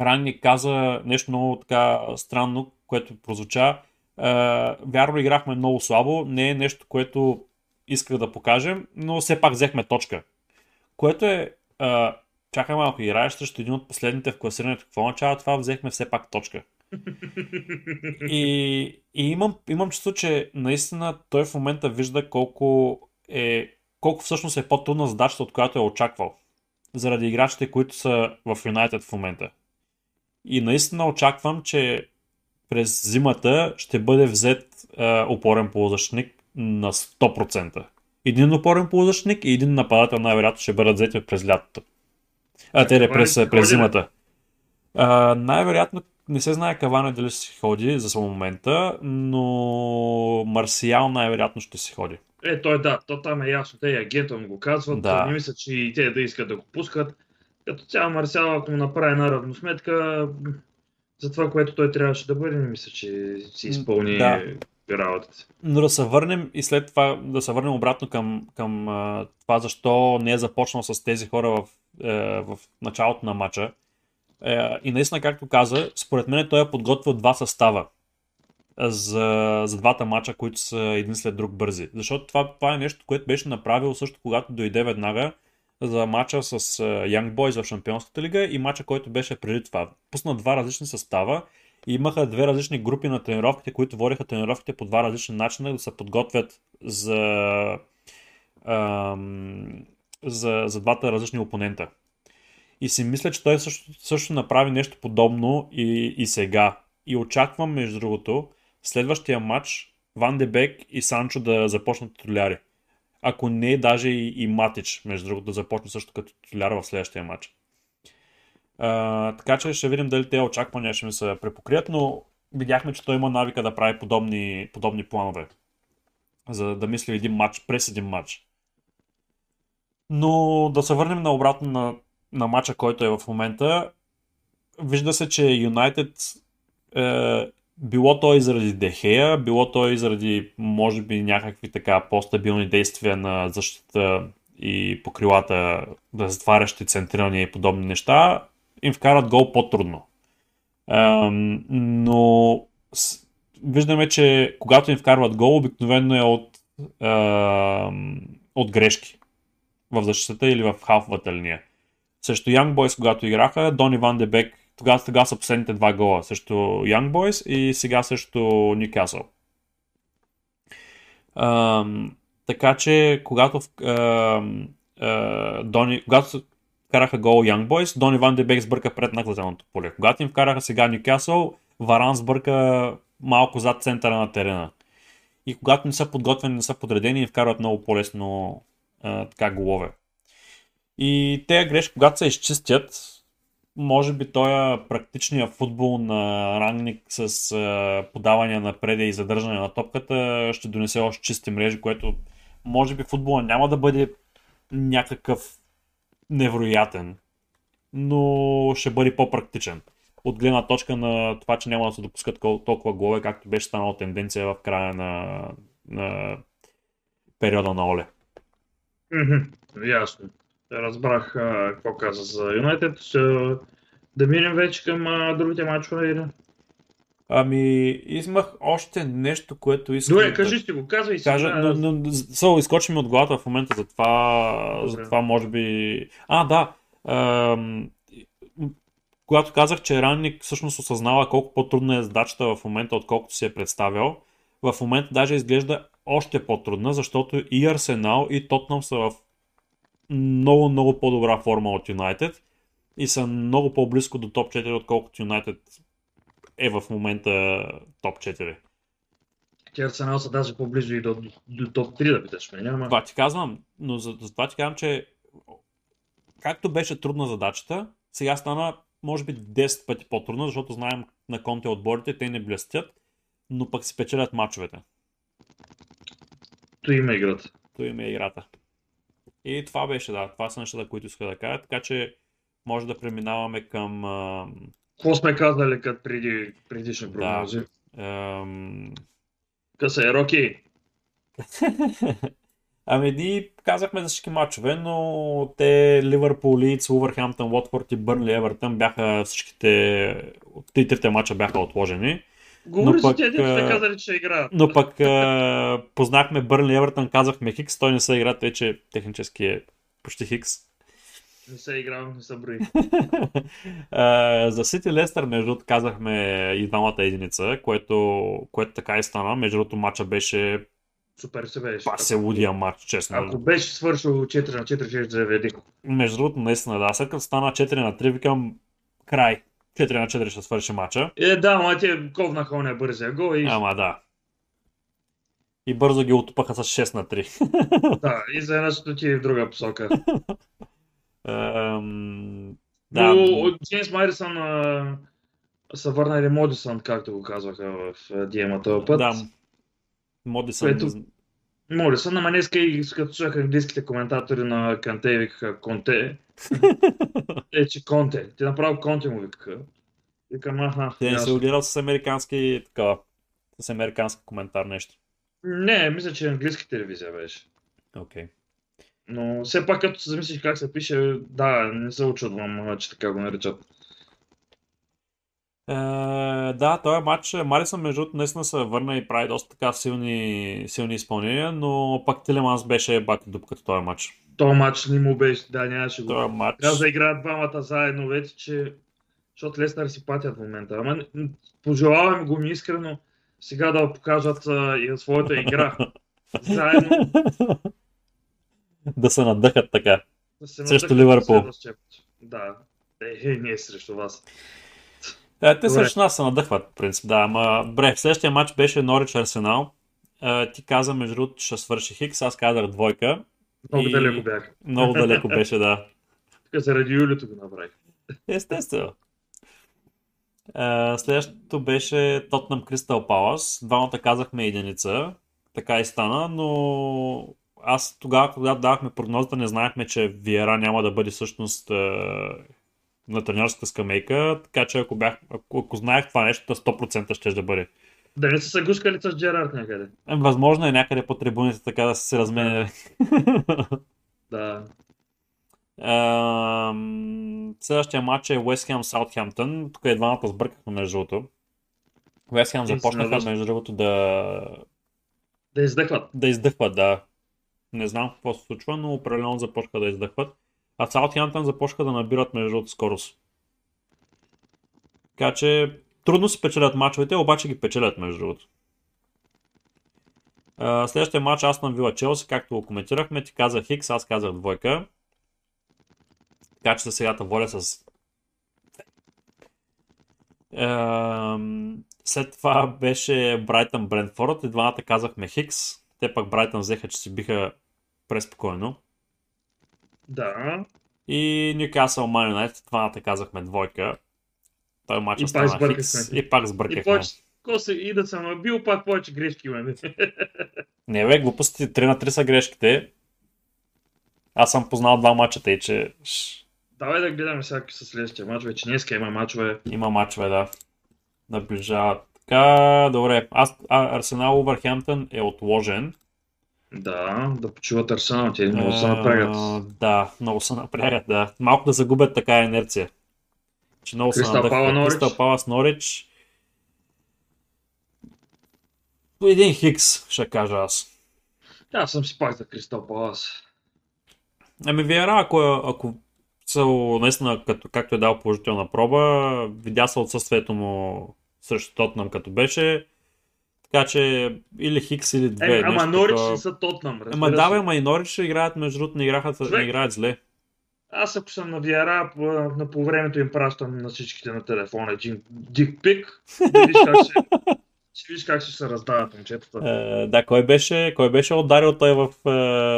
Ранник каза нещо много така странно, което прозвуча. А, вярно, играхме много слабо. Не е нещо, което исках да покажем, но все пак взехме точка. Което е... А, чакай малко, играеш срещу един от последните в класирането. Какво означава това? Взехме все пак точка. И, и имам, имам чувство, че наистина той в момента вижда колко е колко всъщност е по-трудна задачата, от която е очаквал. Заради играчите, които са в Юнайтед в момента. И наистина очаквам, че през зимата ще бъде взет е, опорен полузащитник на 100%. Един опорен полузащитник и един нападател най-вероятно ще бъдат взети през лятото. А, те през, през зимата. А, най-вероятно не се знае Каване дали ще си ходи за момента, но Марсиал най-вероятно ще си ходи. Е, той да, то там е ясно. Те и агента му го казват. Да. Не мисля, че и те да искат да го пускат. Като цяло Марсиал, ако му направи една равносметка, за това, което той трябваше да бъде, не мисля, че си изпълни да. работата. Но да се върнем и след това да се върнем обратно към, към това, защо не е започнал с тези хора в, е, в началото на матча. Е, и наистина, както каза, според мен той е подготвил два състава за, за двата мача, които са един след друг бързи. Защото това, това е нещо, което беше направил също когато дойде веднага за мача с Young Boys в Шампионската лига и мача, който беше преди това. Пусна два различни състава и имаха две различни групи на тренировките, които водиха тренировките по два различни начина да се подготвят за, ам, за, за двата различни опонента. И си мисля, че той също, също направи нещо подобно и, и сега. И очаквам, между другото, следващия матч Ван Дебек и Санчо да започнат титуляри. Ако не, даже и, и Матич, между другото, да започне също като титуляр в следващия матч. А, така че ще видим дали те очаквания ще ми се препокрият, но видяхме, че той има навика да прави подобни, подобни планове. За да мисли един матч през един матч. Но да се върнем на обратно на, на матча, който е в момента. Вижда се, че Юнайтед е, било то и заради Дехея, било то и заради, може би, някакви така по-стабилни действия на защита и покрилата, да затварящи центрирания и подобни неща, им вкарат гол по-трудно. Ем, но с, виждаме, че когато им вкарват гол, обикновено е от, ем, от грешки в защитата или в халфовата линия. Също Young Boys, когато играха, Дони Ван Дебек тогава, тогава са последните два гола срещу Young Boys и сега срещу Ньюкасъл. така че, когато, uh, uh, Дони, когато вкараха гол Young Boys, Дони Ван Дебек сбърка пред наказателното поле. Когато им вкараха сега Ньюкасъл, Варан сбърка малко зад центъра на терена. И когато не са подготвени, не са подредени, им вкарват много по-лесно uh, така голове. И тези грешки, когато се изчистят, може би той практичният футбол на Рангник с подаване напред и задържане на топката ще донесе още чисти мрежи, което може би футбола няма да бъде някакъв невероятен, но ще бъде по-практичен. От гледна точка на това, че няма да се допускат толкова голове, както беше станала тенденция в края на, на периода на Оле. Mm-hmm. Ясно разбрах а, какво каза за Юнайтед. Да минем вече към а, другите мачове или? Ами, имах още нещо, което искам. Добре, кажи си го, казвай си. Кажа, но, но, so, изкочи ми от главата в момента, затова, за това може би... А, да. Ам, когато казах, че Ранник всъщност осъзнава колко по-трудна е задачата в момента, отколкото си е представял, в момента даже изглежда още по-трудна, защото и Арсенал, и Тотнам са в много, много по-добра форма от Юнайтед и са много по-близко до топ 4, отколкото Юнайтед е в момента топ 4. Те Арсенал са даже по-близо и до, до, до топ 3 да питаш ме, няма? Това ти казвам, но за, за това ти казвам, че както беше трудна задачата, сега стана може би 10 пъти по-трудна, защото знаем на конте отборите, те не блестят, но пък си печелят мачовете. То има играта. То има играта. И това беше, да, това са нещата, които иска да кажа, така че може да преминаваме към... Какво сме казали като преди, предишни прогнози? Да. Къса е Роки? ами ние казахме за всички матчове, но те Ливърпул, Лидс, Увърхемптън, Уотфорд и Бърнли, Евертън бяха всичките, трите мача бяха отложени. Говори Но тези, пък, дето те а, казали, че играят. Но пък а, познахме Бърнли Евертън, казахме Хикс, той не се игра, тъй че технически е почти Хикс. Не се играл, не се брои. За Сити Лестър, между другото, казахме и двамата единица, което, което така и стана. Между другото, матча беше Супер се беше. пасе лудия матч, честно. Ако беше свършил 4 на 4, ще заведи. Между другото, наистина, да. След като стана 4 на 3, викам край. 4 на 4 ще свърши матча. Е, да, ма те ковнаха оня бързия гол и, Ама да. И бързо ги отупаха с 6 на 3. да, и за една отиде в друга посока. Ам, Да. Но Джеймс Майрисън а, са върнали Модисън, както го казваха в Диема този път. да. Модисън. Което- Модисън, ама и като слушах английските коментатори на Канте и викаха Конте. Е, че Конте. Ти направо Конте му викаха. Викам, аха, Те не се ясно. отгледал с американски такова. С американски коментар нещо. Не, мисля, че английска телевизия беше. Окей. Но все пак като се замислиш как се пише, да, не се очудвам, че така го наричат. Е, да, този матч, Марисън между другото наистина се върна и прави доста така силни, силни изпълнения, но пак Телеманс беше бак дупка като този матч. То матч не му беше, да, нямаше го. Този матч, Трябва да играят двамата заедно вече, че... защото Лестър си патят в момента. Ама пожелавам го ми искрено сега да покажат а, и своята игра. Заедно да се надъхат така. да се Срещу Ливърпул. Да. Е, е, ние срещу вас. Е, те Добре. срещу нас се надъхват, в принцип, да. Ама, добре, в следващия матч беше Норич Арсенал. Е, ти каза, между другото, ще свърши Хикс, аз казах двойка. Много И- далеко бях. Много далеко беше, да. Тук заради Юлито го направих. Естествено. Е, следващото беше Тотнам Кристал Палас. Двамата казахме единица. Така и стана, но аз тогава, когато давахме прогнозата, не знаехме, че Виера няма да бъде всъщност на тренерската скамейка, така че ако, бях, ако, ако знаех това нещо, то 100% ще да бъде. Да не са се гускали с Джерард някъде. Е, Възможно е някъде по трибуните така да се разменя. Да. Ам, Следващия матч е Уест Хем Саутхемптън. Тук и двамата сбъркахме между другото. Уест Хем започнаха между другото да, Да издъхват. да издъхват, да. Не знам какво се случва, но определено започнаха да издъхват. А Саутхемптън започнаха да набират между другото скорост. Така че трудно се печелят мачовете, обаче ги печелят между другото. Следващия матч аз на Вила Челси, както го коментирахме, ти казах Хикс, аз казах двойка. Така че за сегата воля с... След това беше Брайтън Брентфорд и двамата казахме Хикс. Те пък Брайтън взеха, че си биха преспокойно. Да. И Ньюкасъл Ман Юнайтед, двамата казахме двойка. Той матч И стана. Хикс и пак И сбъркахме. повече, ко се, и да съм набил, пак повече грешки имаме. Не бе, глупости, 3 на 3 са грешките. Аз съм познал два мача, тъй че Давай да гледаме всяки със следващия матч. Вече днеска има мачове. има мачове, да. Наближават. Така, добре. Аз, а, Арсенал Увърхемптън е отложен. Да, да почуват Арсенал, те много се напрягат. Да, много се напрягат, да. Малко да загубят така инерция. Че много се Кристал надъхват. Кристал Палас Норич. Един хикс, ще кажа аз. Да, съм си пак за Кристал Палас. Ами Виера, ако, ако са наистина, като, както е дал положителна проба, видя се отсъствието му срещу Тотнам като беше. Така че или Хикс или две. Е, ама Норич не са Тотнам, Ама да, бе, ама и Норич ще играят, между другото, не, играха, не Човек. играят зле. Аз ако съм на Виара, на по времето им пращам на всичките на телефона един дикпик. Видиш как ще, ще видиш как ще се раздават момчетата. Е, да, кой беше, кой беше ударил той в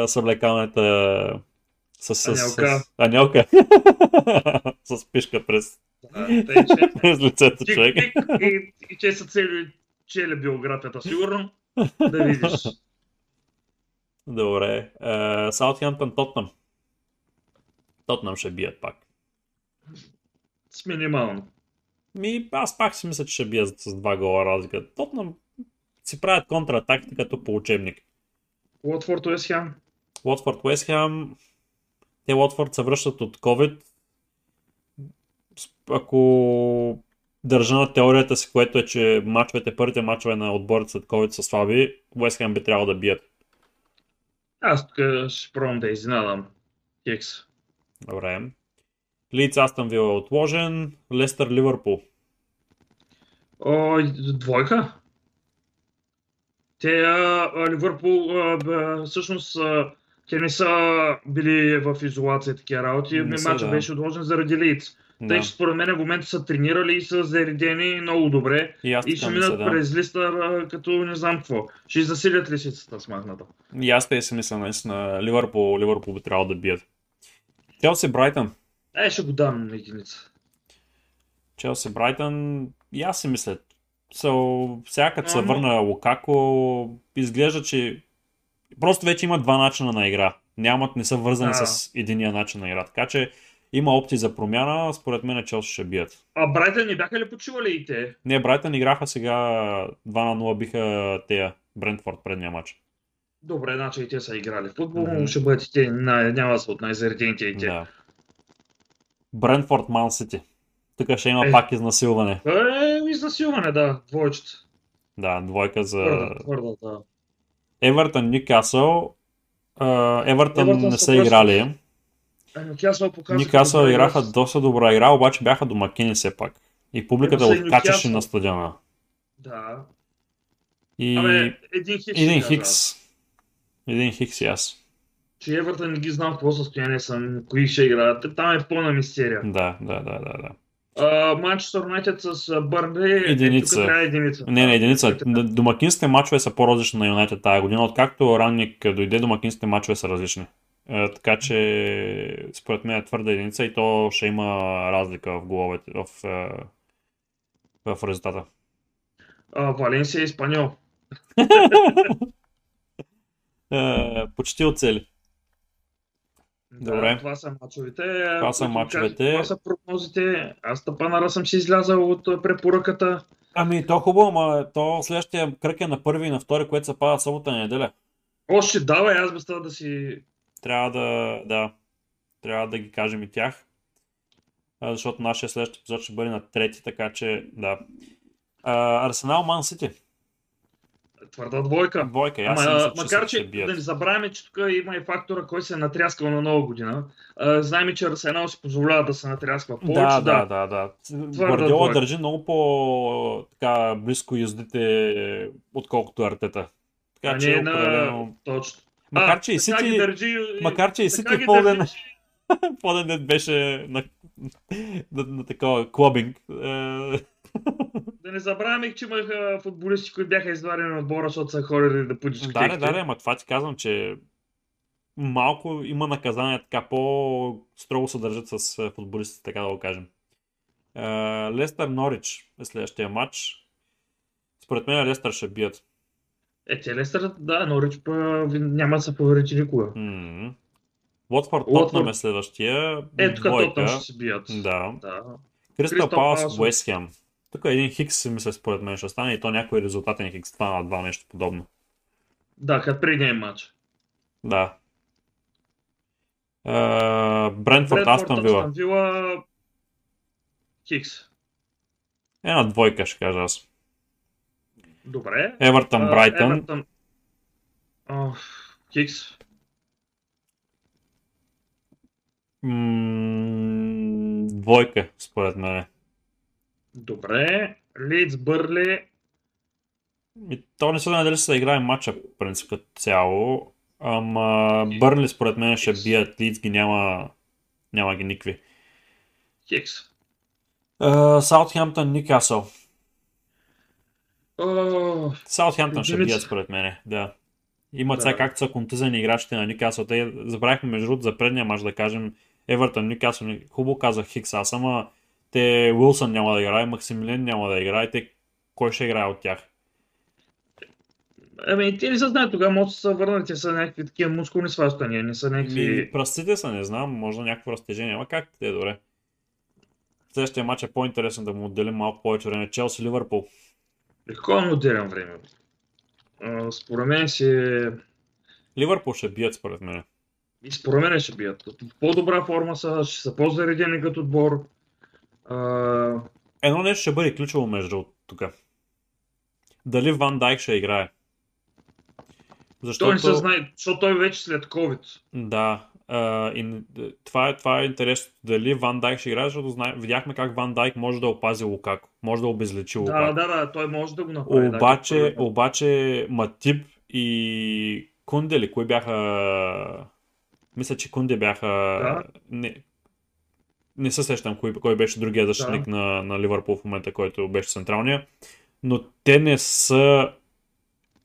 е, съблекалната с, с, Анелка. с, Анелка. с пишка през, Да, тъй, че, през лицето човек. дикпик и, и че са цели, чели биографията, сигурно. Да видиш. Добре. Е, Саутхемптън Тотнам. Тотнам ще бият пак. С минимално. Ми, аз пак си мисля, че ще бият с два гола разлика. Тотнам си правят контратакти като по учебник. Уотфорд Уест Хем. Уотфорд Уестхем. Те Уотфорд се връщат от COVID. Ако държа на теорията си, което е, че мачовете, първите мачове на отборите след COVID са слаби, Уест Хем би трябвало да бият. Аз тук ще пробвам да изненадам. Хикс. Добре. Лиц Астън Вила е отложен, Лестър Ливърпул. О, двойка? Те, а, Ливърпул, а, всъщност, а, те не са били в изолация такива работи. Матчът да. беше отложен заради Лиц. Тъй, Да. че според мен в момента са тренирали и са заредени много добре. И аз И ще минат да. през листа а, като не знам какво. Ще засилят лисицата с махната. И аз те си мисля, наистина, Ливърпул, Ливърпул би трябвало да бият. Челси Брайтън. Е, ще го дам на единица. Челси Брайтън, и аз си мисля. So, сега като се върна Лукако, изглежда, че просто вече има два начина на игра. Нямат, не са вързани Да. с единия начин на игра. Така че има опции за промяна, според мен Челси ще бият. А Брайтън не бяха ли почивали и те? Не, Брайтън играха сега 2 на 0 биха тея Брентфорд предния матч. Добре, значи и те са играли футбол, Мгм. ще бъдат и те, няма да са от най-заредените и те. Да. Брентфорд Ман Сити. Тук ще има Е. пак изнасилване. Е, изнасилване, да, двоечета. Да, двойка за Твърда, твърда, да. Евертън Ньюкасъл. Е, Евертън не са играли. Е, Нюкасъл показаха Ньюкасъл добра играха игра. доста добра игра, обаче бяха домакини все пак. И публиката Ема са и откачаше Нюкасъл. на стадиона. Да. И Абе, един хикс. един Хикс. Един Хикс и аз. Че Евертън не ги знам в какво състояние съм, кои ще играят. Там е пълна мистерия. Да, да, да, да, да. Манчестър Юнайтед с Бърнли. Единица. Тук трябва единица. Не, не, единица. Е- Домакинските матчове са по-различни на Юнайтед тази година. Откакто Ранник дойде, домакинските матчове са различни. Е, така че, според мен е твърда единица и то ще има разлика в головете, в, е, в резултата. А, Валенсия и Испаньол. Е, почти оцели. Да, Добре. Това са мачовете. Това са мачовете. Това са прогнозите. Аз тъпанара съм си излязал от а, препоръката. Ами, то хубаво, ама то следващия кръг е на първи и на втори, което се пада събота и неделя. Още давай, аз без това да си... Трябва да, да, трябва да ги кажем и тях. А, Защото нашия следващ епизод ще бъде на трети, така че да. А, Арсенал Ман Сити. Твърда двойка. Двойка, аз Ама, си мисля, че макар, че бият. да не забравяме, че тук има и фактора, кой се е натряскал на нова година. А, знаем, че Арсенал си позволява да се натрясква повече. Да, да, да, да. Гвардиола държи много по така близко юздите, отколкото Артета. А Така че не на... определено... Точно. Макар че и Сити, държи, макар че и Сити дет беше на, на, на такова клубинг. Е, Да не забравяме, че имаха футболисти, които бяха извадени от отбора, защото са ходили да по Да, да, да, ама това ти казвам, че малко има наказание, така по-строго се държат с е, футболистите, така да го кажем. Е, Лестър Норич е следващия матч. Според мен Лестър ще бият. Е, те Лестър, да, Норич па, няма да се поверите никога. М. Уотфорд. Тотнам е следващия. Е, тук. Тотнам ще се бият. Да. да. Кристал Палас. Уест Хем. Тук е един хикс, си мисля, според мен ще стане и то някой резултатен хикс. Това на два нещо подобно. Да, като предния матч. Да. Е, Брентфорд. Астон Вила. Хикс. Една двойка ще кажа аз. Добре. Евертън, Брайтън. Евертън. Хикс. М, Двойка, според мен. Добре. Лидс, Бърли. И то не се дали ще се играе матча, принцип, като цяло. Ама Бърнли, според мен, ще бият Лидс ги няма, няма ги никакви. Хикс. Саутхемптън, Ньюкасъл. Саутхемптън ще бият, според мен. Да. Имат Да. сега както са контузени играчите на Ньюкасъл. Те забравихме между другото за предния мач да кажем Евертън, Ньюкасъл. Хубаво казах Хикс, аз ама те Уилсън няма да играе, Максимилиан няма да играе. Те кой ще играе от тях? Ами, те не се знаят тогава, може да се върнат, те са някакви такива мускулни сващания, не са Ми, някакви... пръстите са, не знам, може някакво разтежение, ама как те е добре. Следващия матч е по-интересен да му отделим малко повече време. Челси Ливърпул. Му отделям време. А, според мен си... Ливърпул ще бият според мен. И според мен ще бият. В по-добра форма са, ще са по-заредени като отбор. А, Едно нещо ще бъде ключово между тук. Дали Ван Дайк ще играе. Защото... Той не се знае, защото той вече след COVID. Да. Uh, и, това, е, това е интересно. Дали Ван Дайк ще играе, защото знае, видяхме как Ван Дайк може да опази Лукако. Може да обезлечи Лукако. Да, да, да, той може да го направи. Обаче, да, обаче Матип и Кунде кои бяха... Мисля, че Кунде бяха... Да. Не, не се сещам кой, кой беше другия защитник да. на, на Ливърпул в момента, който беше централния. Но те не са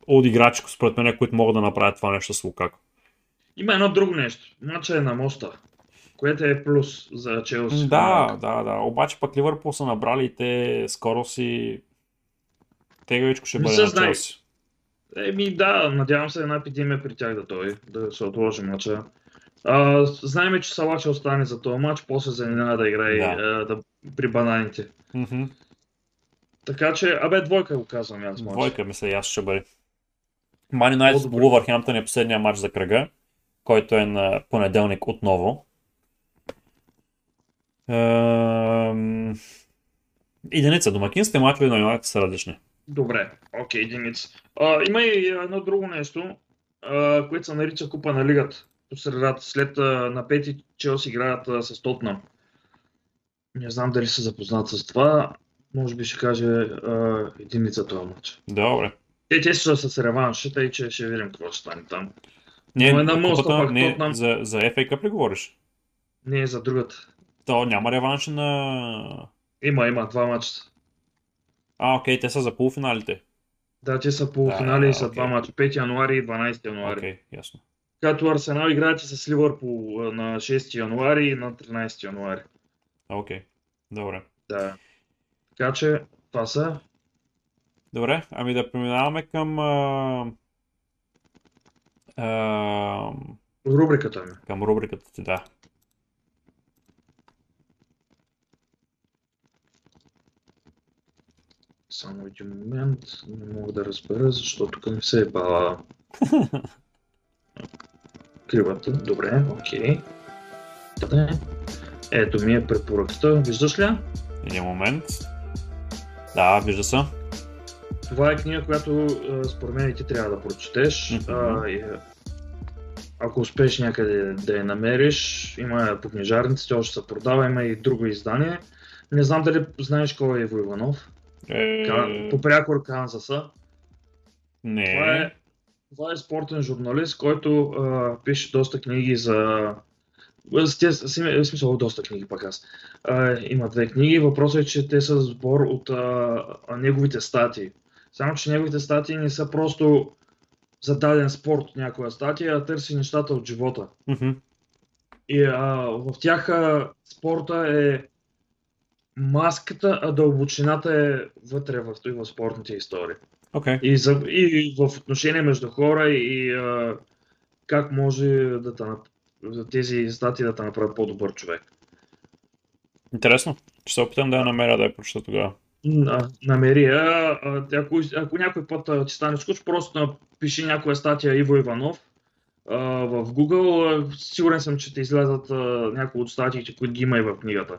от играчи, според мен, които могат да направят това нещо с Лукако. Има едно друго нещо. Мача е на моста. Което е плюс за Челси. Да, да, да. Обаче пък Ливърпул са набрали и те скоро си тегавичко ще бъде на Челси. Еми да, надявам се една епидемия при тях да той, да се отложи мача. А, знаем, че Сала ще остане за този матч, после за няма да играе да. А, да, при бананите. Mm-hmm. Така че, абе, двойка го казвам аз. Двойка мисля, аз ще бъде. Мани Найт с Вулвърхемптън е последния матч за кръга, който е на понеделник отново. Ем... Единица. Домакинските мачове на Юнайтед са различни. Добре, окей, okay, единица. А, има и едно друго нещо, а, което се нарича Купа на лигата. По средата, след а, на пети Челси играят а, с Тотнам. Не знам дали са запознат с това. Може би ще каже а, единица този матч. Добре. Те, те са с реванш, тъй че ще видим какво ще стане там. Не, Но е на моста, пак, не Тотнам... за, за FA Cup ли говориш? Не, за другата. То няма реванш на... Има, има, два матча. А, окей, те са за полуфиналите. Да, те са полуфинали да, и са okay. два мача. 5 януари и 12 януари. Окей, okay, ясно. Като Арсенал играете с Ливърпул на 6 януари и на 13 януари. Окей, okay. добре. Да. Така че, това са. Добре, ами да преминаваме към а... А... рубриката ми. Към рубриката ти, да. Само един момент, не мога да разбера, защото тук ми се е бала кривата. Добре, окей. Добре. Ето ми е препоръката. Виждаш ли? Един момент. Да, вижда се. Това е книга, която според мен ти трябва да прочетеш. Mm-hmm. А, и, ако успееш някъде да я намериш, има по книжарниците, още се продава, има и друго издание. Не знам дали знаеш кой е Иво Иванов. Е... По прякор Канзаса. Не. Това е, това е спортен журналист, който а, пише доста книги за... Те, в смисъл, доста книги пък аз. А, има две книги. Въпросът е, че те са сбор от а, неговите статии. Само, че неговите статии не са просто за даден спорт някоя статия, а търси нещата от живота. Mm-hmm. И а, в тях а, спорта е маската, а дълбочината е вътре в, и в спортните истории. Okay. И, за, и в отношение между хора и а, как може да те, тези статии да те направят по-добър човек. Интересно. Ще се опитам да я намеря да я прочета тогава. Намери я. Ако, ако някой път ти стане скуч, просто напиши някоя статия Иво Иванов а, в Google. Сигурен съм, че те излязат някои от статиите, които ги има и в книгата.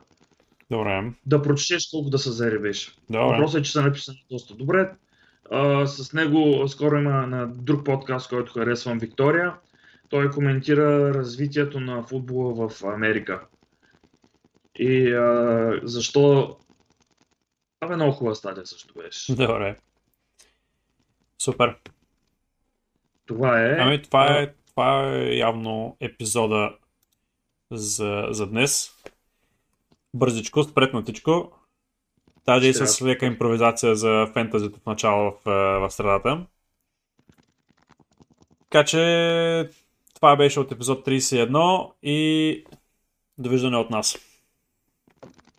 Добре. Да прочетеш колко да се заребеш. Добре. Въпросът е, че са написани доста добре. А, с него скоро има на друг подкаст, който харесвам, Виктория. Той коментира развитието на футбола в Америка. И а, защо... Абе, много хубава стадия също беше. Добре. Супер. Това е... Ами, това е, това е явно епизода за, за днес бързичко, спретнатичко. Тази и с лека импровизация за фентазито в начало в, в средата. Така че това беше от епизод 31 и довиждане от нас.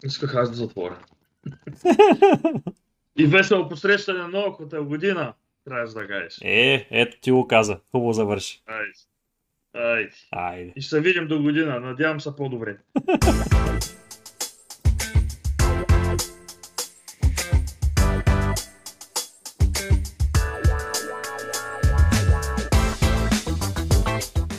Исках аз да затворя. И весело посрещане на новата година, трябваш да кажеш. Е, ето ти го каза. Хубаво завърши. Айде. Айде. Айде. И ще се видим до година. Надявам се по-добре.